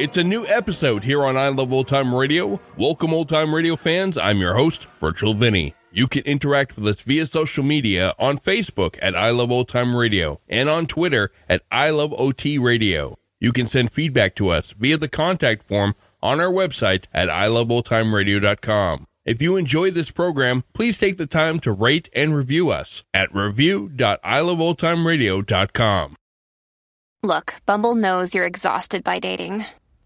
It's a new episode here on I Love Old Time Radio. Welcome, old time radio fans. I'm your host, Virtual Vinny. You can interact with us via social media on Facebook at I Love Old Time Radio and on Twitter at I Love OT Radio. You can send feedback to us via the contact form on our website at iloveoldtimeradio.com. If you enjoy this program, please take the time to rate and review us at review.iloveoldtimeradio.com. Look, Bumble knows you're exhausted by dating.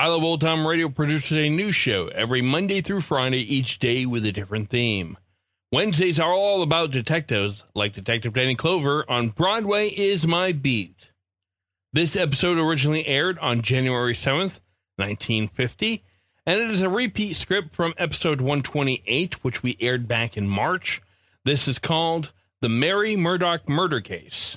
I Love Old Time Radio produces a new show every Monday through Friday, each day with a different theme. Wednesdays are all about detectives, like Detective Danny Clover on Broadway is My Beat. This episode originally aired on January 7th, 1950, and it is a repeat script from episode 128, which we aired back in March. This is called The Mary Murdoch Murder Case.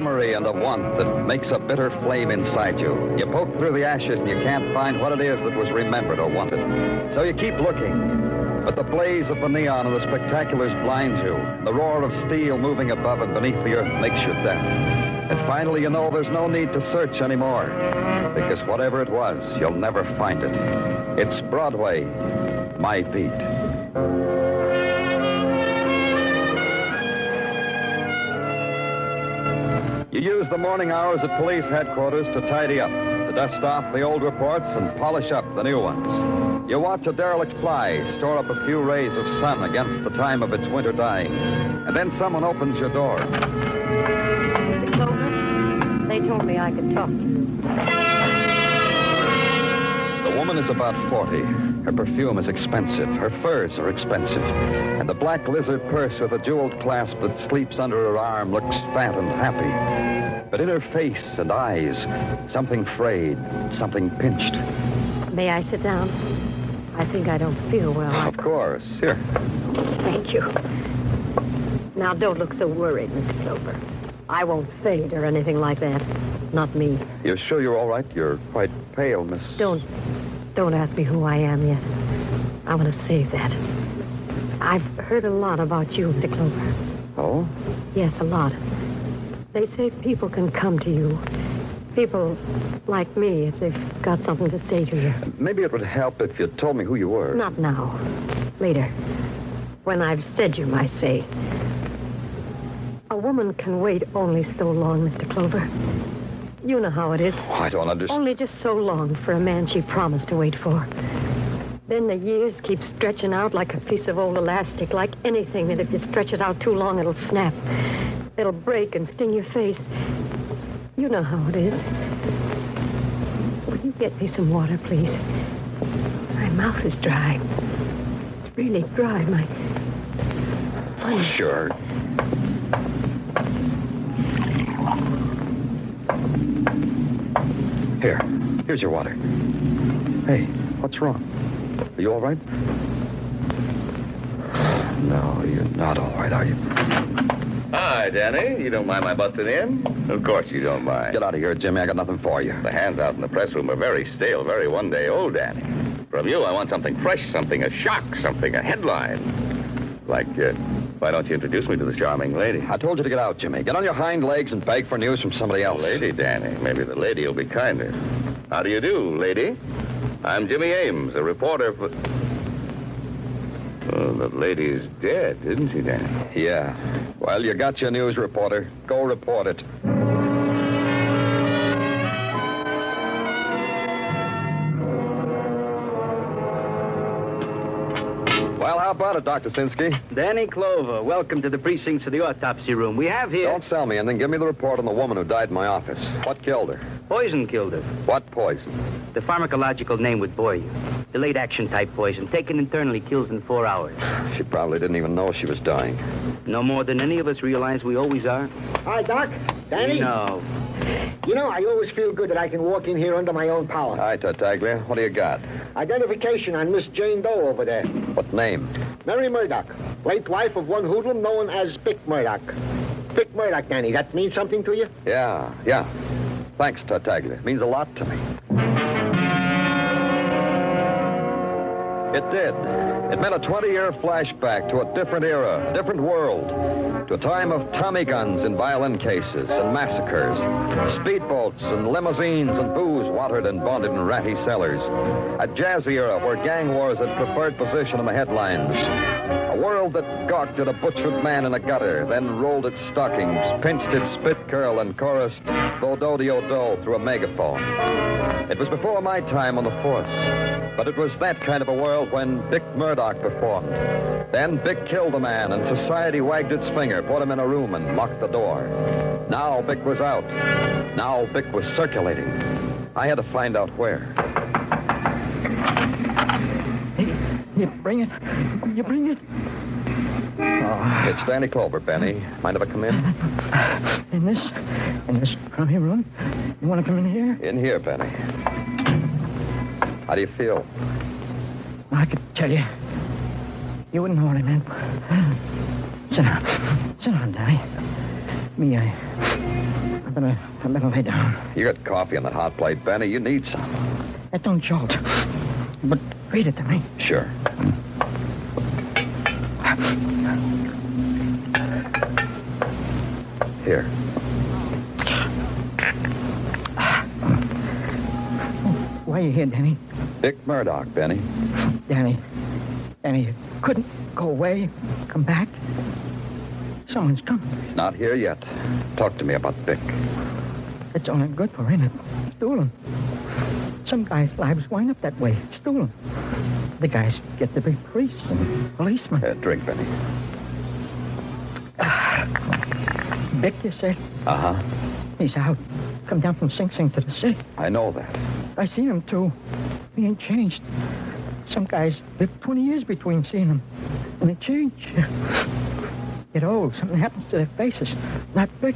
Memory and a want that makes a bitter flame inside you. You poke through the ashes and you can't find what it is that was remembered or wanted. So you keep looking. But the blaze of the neon and the spectaculars blinds you. The roar of steel moving above and beneath the earth makes you deaf. And finally, you know there's no need to search anymore. Because whatever it was, you'll never find it. It's Broadway, my beat. The morning hours at police headquarters to tidy up, to dust off the old reports and polish up the new ones. You watch a derelict fly store up a few rays of sun against the time of its winter dying. And then someone opens your door. Mr. Clover, they told me I could talk to you. The woman is about 40. Her perfume is expensive. Her furs are expensive. And the black lizard purse with a jeweled clasp that sleeps under her arm looks fat and happy. But in her face and eyes, something frayed, something pinched. May I sit down? I think I don't feel well. Of course. Here. Thank you. Now, don't look so worried, Mr. Clover. I won't fade or anything like that. Not me. You're sure you're all right? You're quite pale, Miss. Don't, don't ask me who I am yet. I want to save that. I've heard a lot about you, Mr. Clover. Oh? Yes, a lot. They say people can come to you. People like me if they've got something to say to you. Maybe it would help if you told me who you were. Not now. Later. When I've said you my say. A woman can wait only so long, Mr. Clover. You know how it is. Oh, I don't understand. Only just so long for a man she promised to wait for. Then the years keep stretching out like a piece of old elastic, like anything that if you stretch it out too long, it'll snap. It'll break and sting your face. You know how it is. Will you get me some water, please? My mouth is dry. It's really dry. My. Oh, sure. Here. Here's your water. Hey, what's wrong? Are you all right? No, you're not all right, are you? Hi, Danny. You don't mind my busting in? Of course you don't mind. Get out of here, Jimmy. I got nothing for you. The hands out in the press room are very stale, very one day old, Danny. From you, I want something fresh, something a shock, something a headline. Like uh, Why don't you introduce me to the charming lady? I told you to get out, Jimmy. Get on your hind legs and beg for news from somebody else. Lady, Danny. Maybe the lady will be kinder. How do you do, lady? I'm Jimmy Ames, a reporter for. Oh, the lady's dead, isn't she, Danny? Yeah. Well, you got your news, reporter. Go report it. Well, how about it, Dr. Sinsky? Danny Clover, welcome to the precincts of the autopsy room. We have here Don't sell me anything. Give me the report on the woman who died in my office. What killed her? poison killed her. What poison? The pharmacological name would bore you. Delayed action type poison, taken internally, kills in four hours. She probably didn't even know she was dying. No more than any of us realize we always are. Hi, Doc. Danny? No. You know, I always feel good that I can walk in here under my own power. Hi, Tartaglia. What do you got? Identification on Miss Jane Doe over there. What name? Mary Murdoch, late wife of one hoodlum known as Vic Murdoch. Vic Murdoch, Danny, that means something to you? Yeah, yeah. Thanks, Tartaglia. It means a lot to me. It did. It meant a 20-year flashback to a different era, a different world, to a time of Tommy guns in violin cases and massacres, speedboats and limousines and booze watered and bonded in ratty cellars, a jazzy era where gang wars had preferred position in the headlines, a world that gawked at a butchered man in a gutter, then rolled its stockings, pinched its spit curl, and chorused Bodo Dio through a megaphone. It was before my time on the force, but it was that kind of a world when Vic Murdoch performed. Then Vic killed a man, and society wagged its finger, put him in a room, and locked the door. Now Vic was out. Now Vic was circulating. I had to find out where. You bring it. You bring it. Ah. It's Danny Clover, Benny. Mind if I come in? In this, in this crummy room. You want to come in here? In here, Benny. How do you feel? I could tell you. You wouldn't know what I meant. Sit down. Sit down, Danny. Me, I. I better, I better lay down. You got coffee on that hot plate, Benny. You need some. That don't jolt. But read it to me. Sure. Here. Why are you here, Danny? Vic Murdoch, Benny. Danny. Danny, you couldn't go away, come back. Someone's coming. He's not here yet. Talk to me about Vic. It's only good for him. It's stolen. Some guys' lives wind up that way. Stolen. The guys get to be priests and policemen. Uh, drink, Benny. Vic, you said? Uh-huh. He's out. Come down from Sing Sing to the city. I know that. I seen him, too. He ain't changed. Some guys live 20 years between seeing him. And they change. Get old. Something happens to their faces. Not big.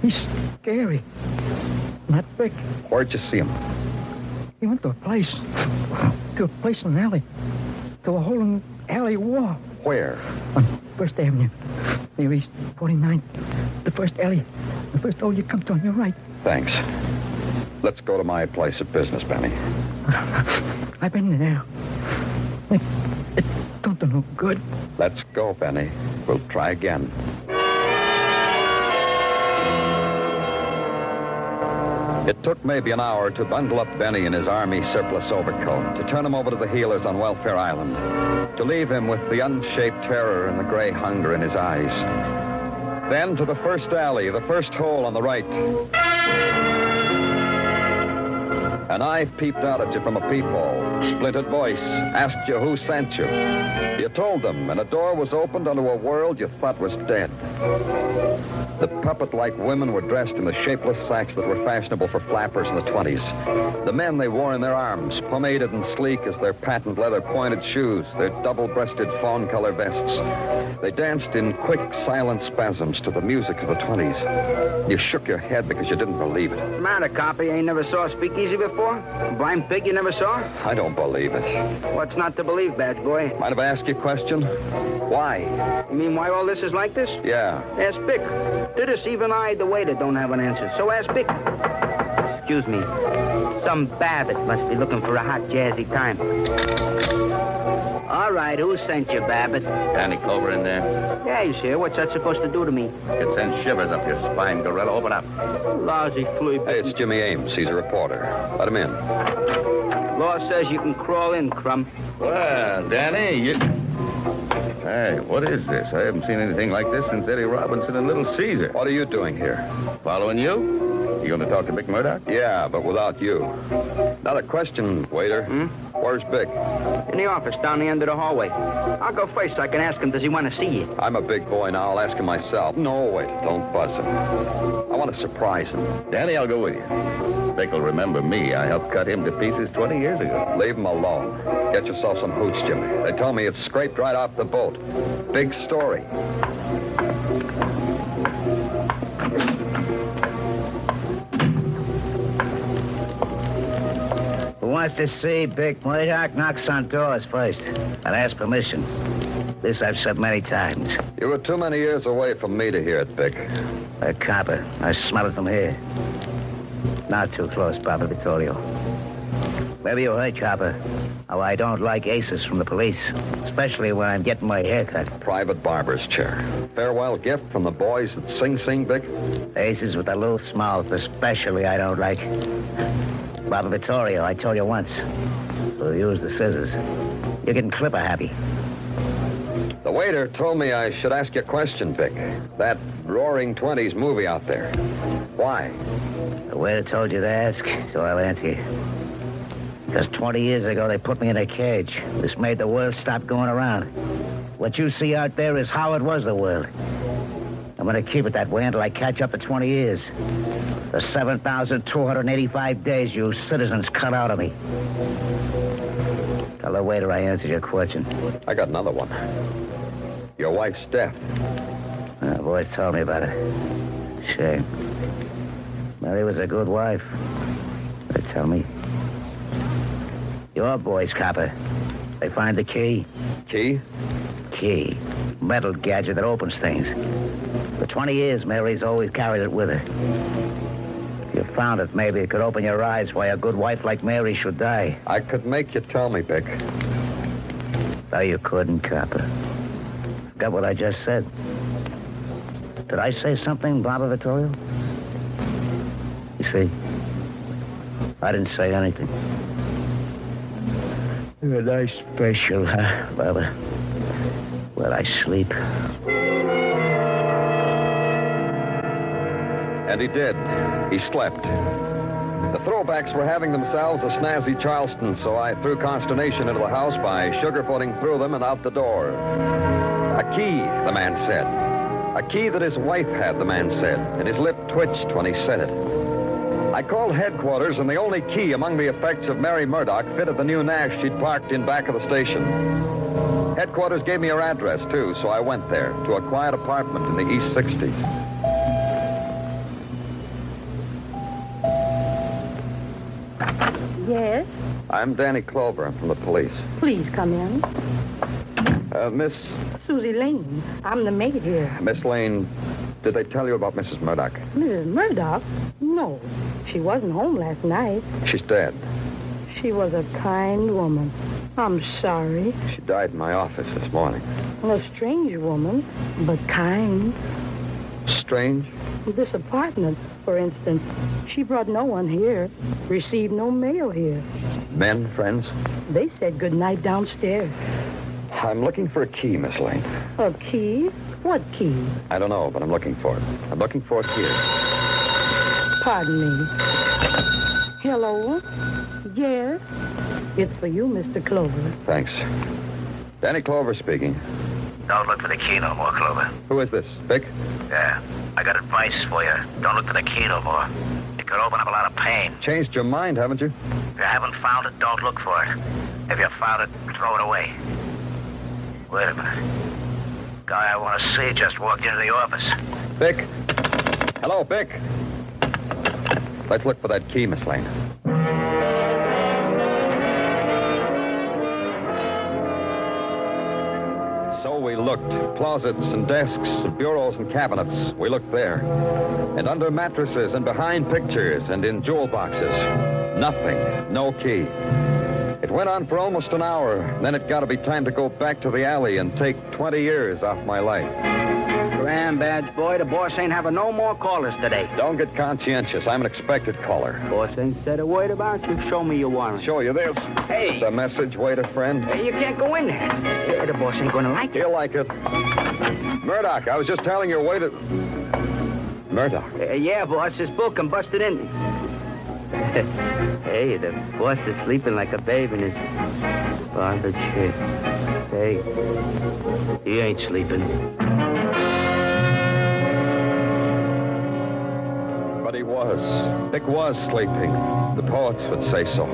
He's scary. Not big. Where'd you see him? He went to a place. To a place in an alley. To a hole in the alley wall. Where? On First Avenue. Near East 49th. The first alley. The first door you come to on your right. Thanks. Let's go to my place of business, Benny. I've been there. It, it don't do no good. Let's go, Benny. We'll try again. It took maybe an hour to bundle up Benny in his army surplus overcoat, to turn him over to the healers on Welfare Island, to leave him with the unshaped terror and the gray hunger in his eyes. Then to the first alley, the first hole on the right. An eye peeped out at you from a peephole. Splintered voice asked you who sent you. You told them, and a door was opened onto a world you thought was dead. The puppet-like women were dressed in the shapeless sacks that were fashionable for flappers in the 20s. The men they wore in their arms, pomaded and sleek as their patent leather pointed shoes, their double-breasted fawn color vests. They danced in quick, silent spasms to the music of the 20s. You shook your head because you didn't believe it. Matter, copy. You ain't never saw a speakeasy before? Blind pig you never saw? I don't believe it. What's not to believe, badge boy? Mind if I ask you a question? Why? You mean why all this is like this? Yeah. Ask Vic. This, even I, the waiter, don't have an answer. So ask Vic. Excuse me. Some Babbitt must be looking for a hot, jazzy time. All right, who sent you, Babbitt? Danny Clover in there. Yeah, he's here. What's that supposed to do to me? It sends shivers up your spine, Gorilla. Open up. Lousy flea. Hey, it's Jimmy Ames. He's a reporter. Let him in. Law says you can crawl in, Crumb. Well, Danny, you... Hey, what is this? I haven't seen anything like this since Eddie Robinson and Little Caesar. What are you doing here? Following you? You going to talk to Vic Murdoch? Yeah, but without you. Another question, waiter. Hmm? Where's Vic? In the office, down the end of the hallway. I'll go first so I can ask him, does he want to see you? I'm a big boy now. I'll ask him myself. No, wait. Don't buzz him. I want to surprise him. Danny, I'll go with you. Vic will remember me. I helped cut him to pieces 20 years ago. Leave him alone. Get yourself some hooch, Jimmy. They tell me it's scraped right off the boat. Big story. Wants to see Vic Murdoch knocks on doors first and ask permission. This I've said many times. You were too many years away from me to hear it, Vic. A copper. I smell it from here. Not too close, Papa Vittorio. Maybe you heard, Chopper, Oh, I don't like aces from the police, especially when I'm getting my hair cut. Private barber's chair. Farewell gift from the boys at Sing Sing, Vic. Aces with a loose mouth, especially I don't like. Papa Vittorio, I told you once. So use the scissors. You can clip a happy. The waiter told me I should ask you a question, Vic. That Roaring Twenties movie out there. Why? The waiter told you to ask, so I'll answer you. Because 20 years ago, they put me in a cage. This made the world stop going around. What you see out there is how it was the world. I'm going to keep it that way until I catch up to 20 years. The 7,285 days you citizens cut out of me. Tell the waiter I answered your question. I got another one. Your wife's death. The boys told me about it. Shame. Mary was a good wife. They tell me. Your boys, copper. They find the key. Key? Key. Metal gadget that opens things. For 20 years, Mary's always carried it with her. Found it, maybe it could open your eyes why a good wife like Mary should die. I could make you tell me, Vic. No, you couldn't, copper. Forgot what I just said. Did I say something, Papa Vittorio? You see, I didn't say anything. You're a nice special, huh, Baba? Well, I sleep. And he did. He slept. The throwbacks were having themselves a snazzy Charleston, so I threw consternation into the house by sugarcoating through them and out the door. A key, the man said. A key that his wife had, the man said, and his lip twitched when he said it. I called headquarters, and the only key among the effects of Mary Murdoch fitted the new Nash she'd parked in back of the station. Headquarters gave me her address, too, so I went there to a quiet apartment in the East 60s. I'm Danny Clover. I'm from the police. Please come in. Uh, Miss Susie Lane. I'm the maid here. Miss Lane, did they tell you about Mrs. Murdoch? Mrs. Murdoch? No. She wasn't home last night. She's dead. She was a kind woman. I'm sorry. She died in my office this morning. A strange woman, but kind. Strange? This apartment, for instance, she brought no one here, received no mail here. Men, friends? They said good night downstairs. I'm looking for a key, Miss Lane. A key? What key? I don't know, but I'm looking for it. I'm looking for it here. Pardon me. Hello? Yes? It's for you, Mr. Clover. Thanks. Danny Clover speaking. Don't look for the key no more, Clover. Who is this? Vic? Yeah. I got advice for you. Don't look for the key no more. It could open up a lot of pain. Changed your mind, haven't you? If you haven't found it, don't look for it. If you found it, throw it away. Wait a minute. Guy I want to see just walked into the office. Vic? Hello, Vic. Let's look for that key, Miss Lane. So we looked. Closets and desks, and bureaus and cabinets. We looked there. And under mattresses and behind pictures and in jewel boxes. Nothing. No key. It went on for almost an hour. Then it got to be time to go back to the alley and take 20 years off my life. Grand badge boy, the boss ain't having no more callers today. Don't get conscientious. I'm an expected caller. Boss ain't said a word about you. Show me your warrant. Show you this. Hey. The message, waiter friend. Hey, you can't go in there. The boss ain't gonna like it. He'll like it. Murdoch, I was just telling your waiter. Murdoch. Uh, yeah, boss, this book I'm busted in. hey, the boss is sleeping like a babe in his father chair. Hey, he ain't sleeping. Was. Vic was sleeping. The poets would say so.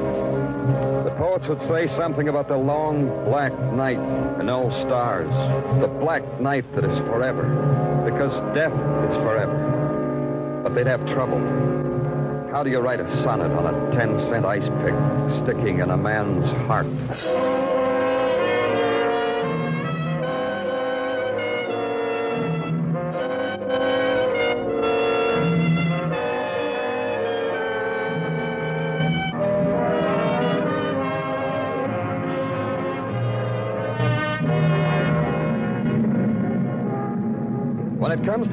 The poets would say something about the long black night and no stars. The black night that is forever. Because death is forever. But they'd have trouble. How do you write a sonnet on a 10 cent ice pick sticking in a man's heart?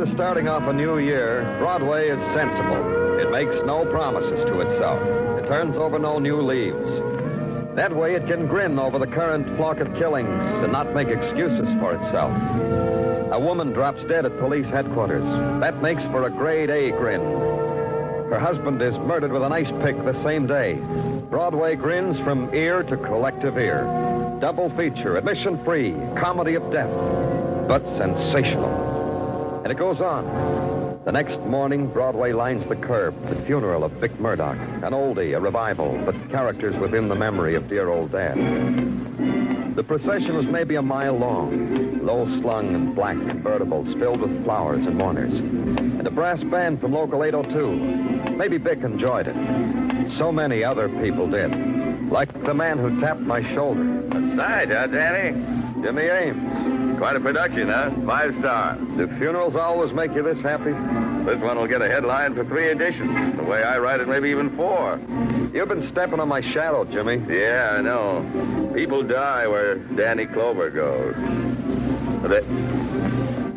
Starting off a new year, Broadway is sensible. It makes no promises to itself. It turns over no new leaves. That way it can grin over the current flock of killings and not make excuses for itself. A woman drops dead at police headquarters. That makes for a grade A grin. Her husband is murdered with an ice pick the same day. Broadway grins from ear to collective ear. Double feature, admission free, comedy of death, but sensational. And it goes on. The next morning, Broadway lines the curb. The funeral of Vic Murdoch. An oldie, a revival, but characters within the memory of dear old dad. The procession was maybe a mile long, low slung and black convertibles filled with flowers and mourners. And a brass band from Local 802. Maybe Vic enjoyed it. So many other people did. Like the man who tapped my shoulder. A sight, huh, Danny? Jimmy Ames. Quite a production, huh? Five star. Do funerals always make you this happy? This one will get a headline for three editions. The way I write it, maybe even four. You've been stepping on my shadow, Jimmy. Yeah, I know. People die where Danny Clover goes. They...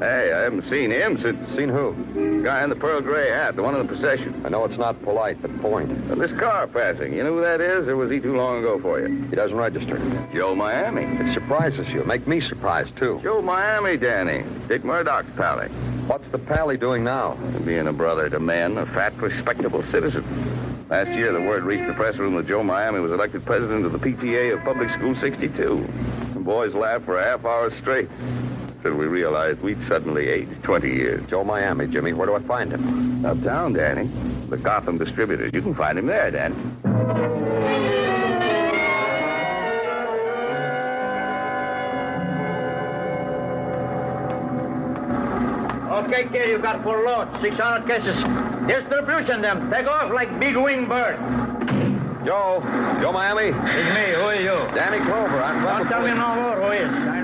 Hey, I haven't seen him since... Seen who? Guy in the pearl gray hat, the one in the procession. I know it's not polite, but point. Well, this car passing, you know who that is, or was he too long ago for you? He doesn't register. Joe Miami. It surprises you. Make me surprised, too. Joe Miami, Danny. Vic Murdoch's pally. What's the pally doing now? Being a brother to men, a fat, respectable citizen. Last year, the word reached the press room that Joe Miami was elected president of the PTA of Public School 62. The boys laughed for a half hour straight until we realized we'd suddenly aged 20 years. Joe Miami, Jimmy. Where do I find him? Uptown, Danny. The Gotham Distributors. You can find him there, Danny. Okay, kid, you got full load. 600 cases. Distribution them. Take off like big wing bird. Joe. Joe Miami. It's me. Who are you? Danny Clover. I'm from Don't the tell me police. no more who is.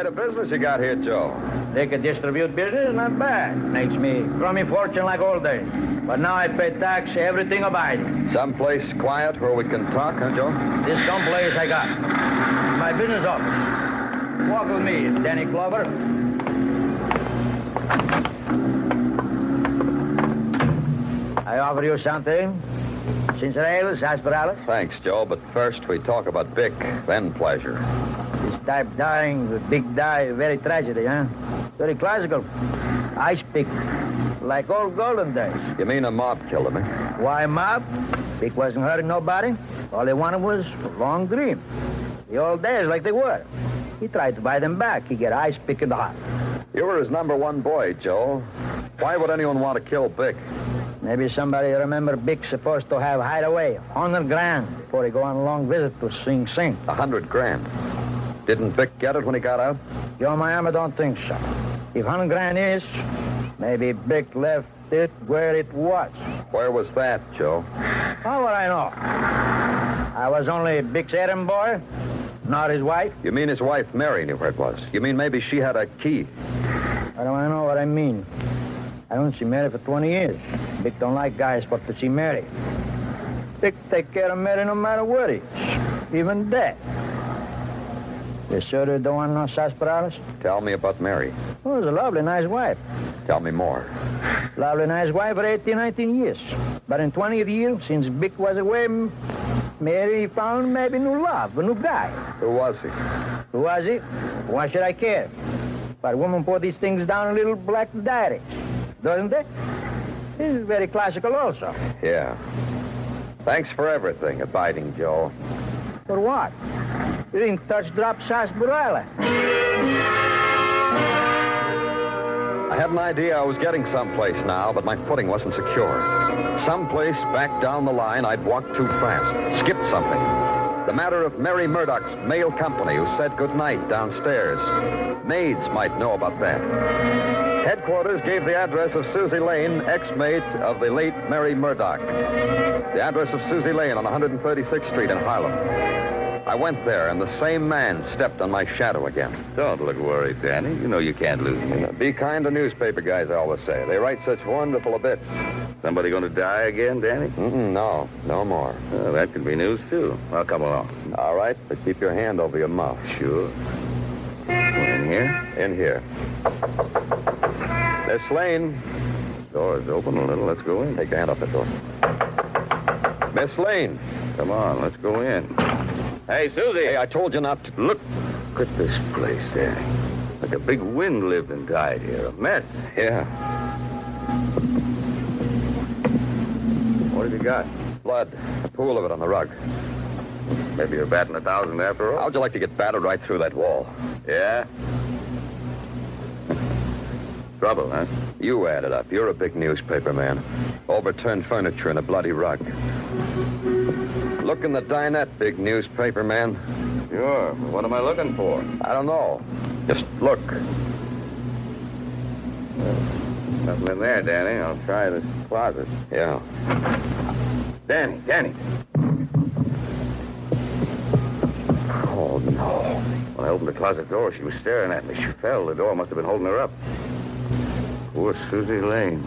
Quite a business you got here, Joe. They can distribute business, and not bad. Makes me crummy fortune like old days. But now I pay tax, everything abiding. Someplace quiet where we can talk, huh, Joe? This someplace I got. My business office. Walk with me, Danny Clover. I offer you something. Ginger ale, sarsaparilla. Thanks, Joe, but first we talk about Vic, then pleasure. This type dying, the big die, very tragedy, huh? Very classical. Ice pick, like old golden days. You mean a mob killed him, eh? Why mob? Vic wasn't hurting nobody. All he wanted was a long dream. The old days like they were. He tried to buy them back. He get ice pick in the heart. You were his number one boy, Joe. Why would anyone want to kill Vic? Maybe somebody remember Vic supposed to have hideaway, 100 grand, before he go on a long visit to Sing Sing. A hundred grand. Didn't Vic get it when he got out? Joe Miami don't think so. If 100 grand is, maybe Vic left it where it was. Where was that, Joe? How would I know? I was only Vic's errand boy, not his wife. You mean his wife, Mary, knew where it was? You mean maybe she had a key? How do I know what I mean? I don't see Mary for 20 years. Vic don't like guys but to see Mary. Vic take care of Mary no matter what he even dead. You sure they don't want no sarsaparillas? Tell me about Mary. Oh, it's a lovely, nice wife. Tell me more. Lovely, nice wife for 18, 19 years. But in 20th year, since Vic was away, Mary found maybe new love, a new guy. Who was he? Who was he? Why should I care? But women put these things down in little black diaries, doesn't it? This is very classical also. Yeah. Thanks for everything, Abiding Joe. For what? You didn't touch drop sarsaparilla. I had an idea I was getting someplace now, but my footing wasn't secure. Someplace back down the line, I'd walked too fast, skipped something. The matter of Mary Murdoch's mail company who said goodnight downstairs. Maids might know about that. Headquarters gave the address of Susie Lane, ex-mate of the late Mary Murdoch. The address of Susie Lane on 136th Street in Harlem. I went there, and the same man stepped on my shadow again. Don't look worried, Danny. You know you can't lose me. Be kind to newspaper guys, I always say. They write such wonderful bits. Somebody going to die again, Danny? Mm-mm, no, no more. Well, that could be news, too. Well, come along. All right, but keep your hand over your mouth. Sure. In here? In here. Miss Lane. Door's open a little. Let's go in. Take your hand off the door. Miss Lane. Come on, let's go in. Hey, Susie. Hey, I told you not to. Look look at this place, Danny. Like a big wind lived and died here. A mess. Yeah. What have you got? Blood. A pool of it on the rug. Maybe you're batting a thousand after all? How'd you like to get battered right through that wall? Yeah? Trouble, huh? You add it up. You're a big newspaper man. Overturned furniture and a bloody rug. Look in the dinette, big newspaper man. Sure. What am I looking for? I don't know. Just look. Nothing in there, Danny. I'll try this closet. Yeah. Danny, Danny. Oh, no. When I opened the closet door, she was staring at me. She fell. The door must have been holding her up. Poor Susie Lane.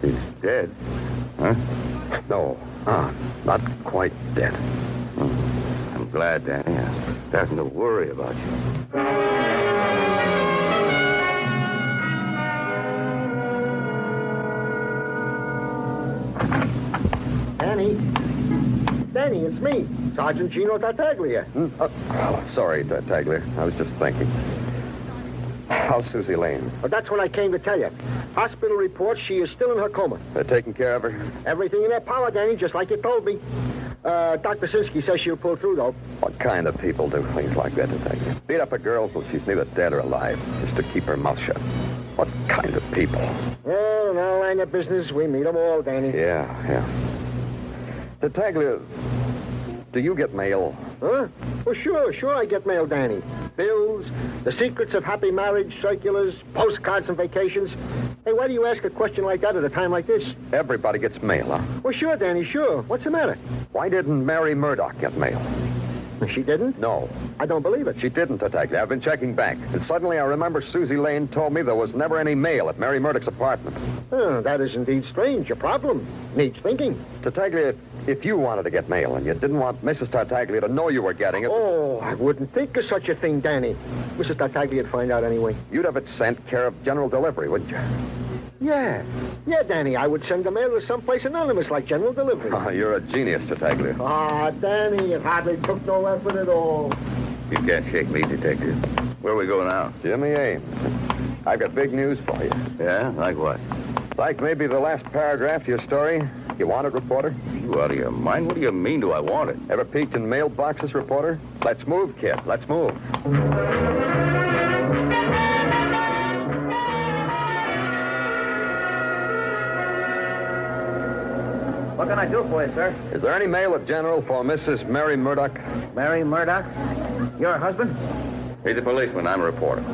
She's dead. Huh? No. Ah, not quite dead. I'm glad, Danny. I'm starting to worry about you. Danny. Danny, it's me, Sergeant Gino Tartaglia. Hmm? Oh, sorry, Tartaglia. I was just thinking. How's Susie Lane? Well, that's what I came to tell you. Hospital reports she is still in her coma. They're taking care of her? Everything in their power, Danny, just like you told me. Uh, Dr. Sinsky says she'll pull through, though. What kind of people do things like that, Detective? Beat up a girl till she's neither dead or alive, just to keep her mouth shut. What kind of people? Well, in our line of business, we meet 'em all, Danny. Yeah, yeah. Tartaglia, do you get mail? Huh? Well, sure, sure I get mail, Danny. Bills, the secrets of happy marriage, circulars, postcards and vacations. Hey, why do you ask a question like that at a time like this? Everybody gets mail, huh? Well, sure, Danny, sure. What's the matter? Why didn't Mary Murdoch get mail? She didn't? No. I don't believe it. She didn't, Tartaglia. I've been checking back. And suddenly I remember Susie Lane told me there was never any mail at Mary Murdoch's apartment. Oh, that is indeed strange. A problem. Needs thinking. Tartaglia, if you wanted to get mail and you didn't want Mrs. Tartaglia to know you were getting it... Oh, I wouldn't think of such a thing, Danny. Mrs. Tartaglia'd find out anyway. You'd have it sent care of general delivery, wouldn't you? Yeah. Yeah, Danny, I would send the mail to someplace anonymous like general delivery. Oh, you're a genius, Tartaglia. Ah, Danny, it hardly took no effort at all. You can't shake me, Detective. Where we go now? Jimmy Ames. I've got big news for you. Yeah? Like what? Like maybe the last paragraph to your story. You want it, reporter? You out of your mind? What do you mean do I want it? Ever peeked in mailboxes, reporter? Let's move, kid. Let's move. What can I do for you, sir? Is there any mail at General for Mrs. Mary Murdoch? Mary Murdoch? Your husband? He's a policeman. I'm a reporter.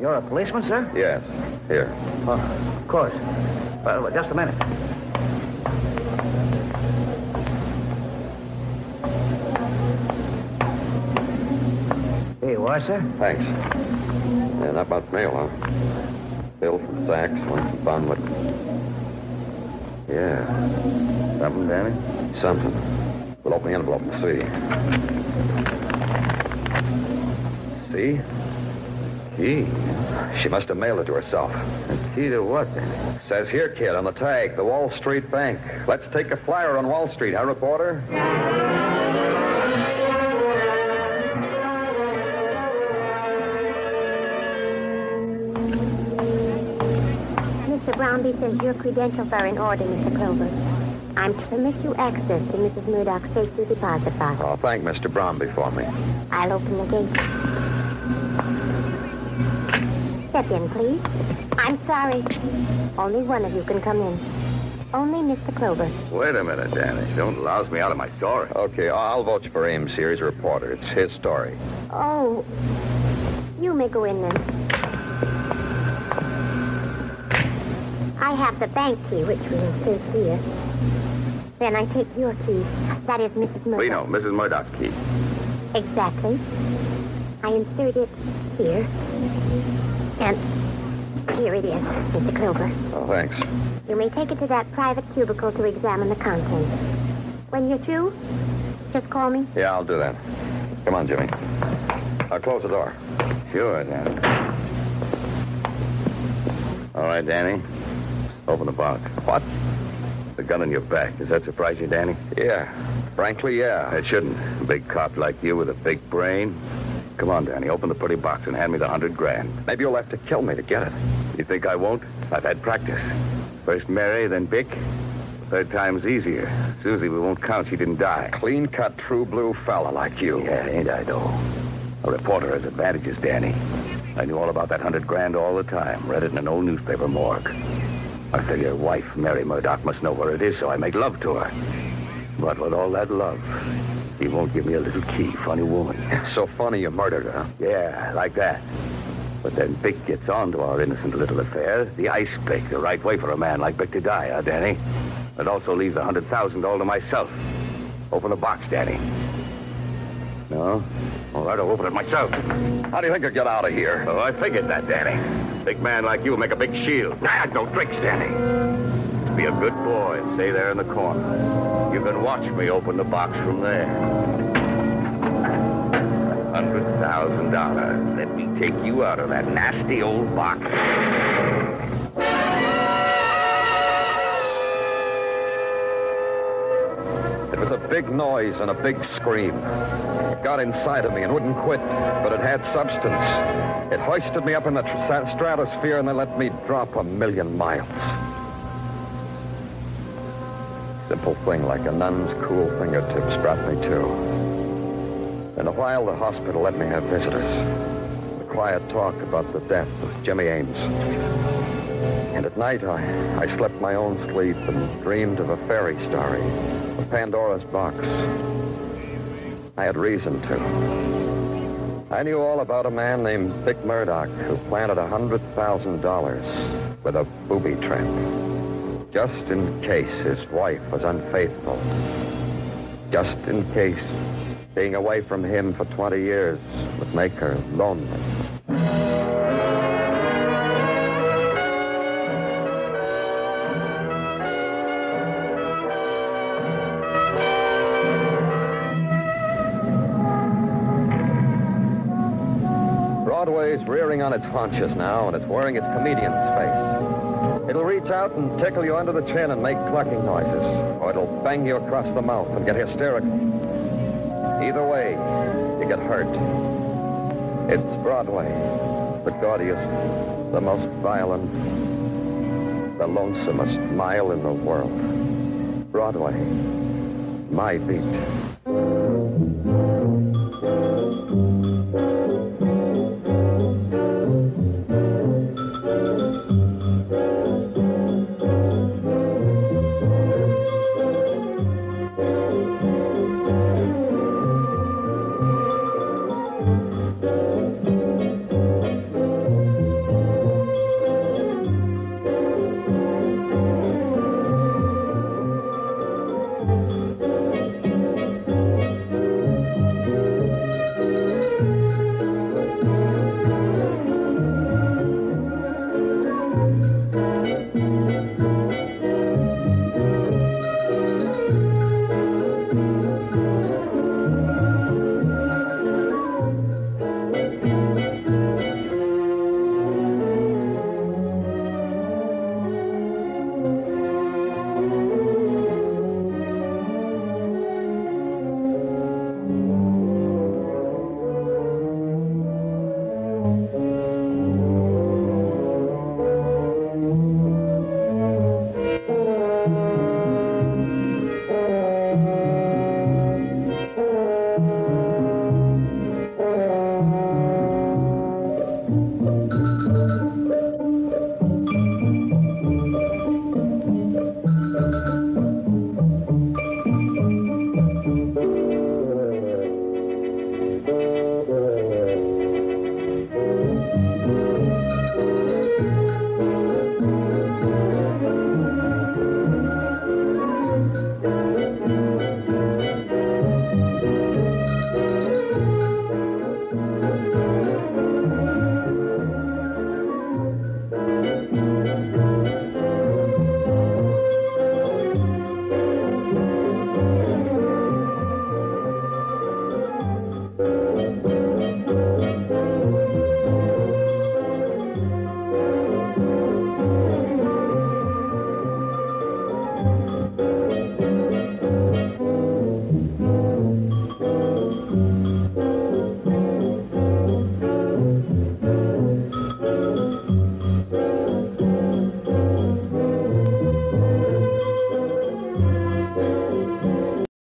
You're a policeman, sir? Yes. Here. Oh, of course. Well, just a minute. Here you are, sir. Thanks. Yeah, not much mail, huh? Bill from Saks, one from Bonwit. Yeah. Something, Danny? Something. We'll open the envelope and see. See? Key. She must have mailed it to herself. Key to what, then? Says here, kid, on the tag, the Wall Street Bank. Let's take a flyer on Wall Street, huh, reporter? Mr. Brownby says your credentials are in order, Mr. Clover. I'm to permit you access to Mrs. Murdoch's safety deposit box. Oh, thank Mr. Bromby for me. I'll open the gate. Step in, please. I'm sorry. Only one of you can come in. Only Mr. Clover. Wait a minute, Danny. Don't louse me out of my story. Okay, I'll vote you for Ames here. He's a reporter. It's his story. Oh, you may go in then. I have the bank key, which we will insert here. Then I take your key. That is Mrs. Murdoch. We know, Mrs. Murdoch's key. Exactly. I insert it here. And here it is, Mr. Clover. Oh, thanks. You may take it to that private cubicle to examine the contents. When you're through, just call me. Yeah, I'll do that. Come on, Jimmy. I'll close the door. Sure, Danny. All right, Danny. Open the box. What? The gun in your back. Does that surprise you, Danny? Yeah. Frankly, yeah. It shouldn't. A big cop like you with a big brain. Come on, Danny. Open the pretty box and hand me the hundred grand. Maybe you'll have to kill me to get it. You think I won't? I've had practice. First Mary, then Vic. Third time's easier. Susie, we won't count. She didn't die. Clean cut, true blue fella like you. Yeah, ain't I, though? A reporter has advantages, Danny. I knew all about that hundred grand all the time. Read it in an old newspaper morgue. I figure your wife, Mary Murdoch, must know where it is, so I make love to her. But with all that love, he won't give me a little key. Funny woman. So funny you murdered her. Yeah, like that. But then Vic gets on to our innocent little affair. The ice pick, the right way for a man like Vic to die, huh, Danny? It also leaves a hundred thousand all to myself. Open the box, Danny. No? All right, I'll open it myself. How do you think I'll get out of here? Oh, I figured that, Danny. Big man like you make a big shield. Nah, no tricks, Danny. Good boy stay there in the corner. You can watch me open the box from there. Hundred thousand dollars. Let me take you out of that nasty old box. It was a big noise and a big scream. It got inside of me and wouldn't quit, but it had substance. It hoisted me up in the tr- stratosphere and then let me drop a million miles. Simple thing like a nun's cool fingertips brought me to. In a while, the hospital let me have visitors. A quiet talk about the death of Jimmy Ames. And at night, I, I slept my own sleep and dreamed of a fairy story, of Pandora's box. I had reason to. I knew all about a man named Vic Murdoch who planted a $100,000 with a booby trap. Just in case his wife was unfaithful. Just in case being away from him for 20 years would make her lonely. Broadway's rearing on its haunches now, and it's wearing its comedian's face. It'll reach out and tickle you under the chin and make clucking noises, or it'll bang you across the mouth and get hysterical. Either way, you get hurt. It's Broadway, the gaudiest, the most violent, the lonesomest mile in the world. Broadway, my beat.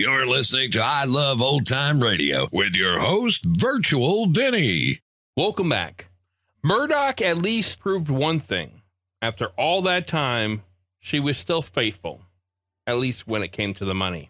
You're listening to I Love Old Time Radio with your host, Virtual Vinny. Welcome back. Murdoch at least proved one thing. After all that time, she was still faithful, at least when it came to the money.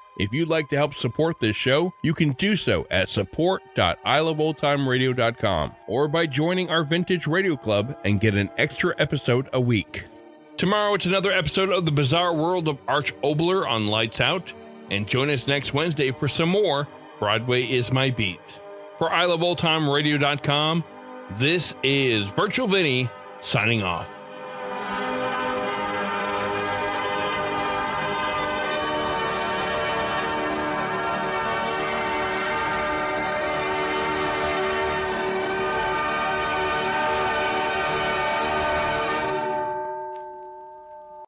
If you'd like to help support this show, you can do so at support.iloveoldtimeradio.com or by joining our Vintage Radio Club and get an extra episode a week. Tomorrow it's another episode of The Bizarre World of Arch Oboler on Lights Out, and join us next Wednesday for some more Broadway is My Beat. For iloveoldtimeradio.com, this is Virtual Vinny signing off.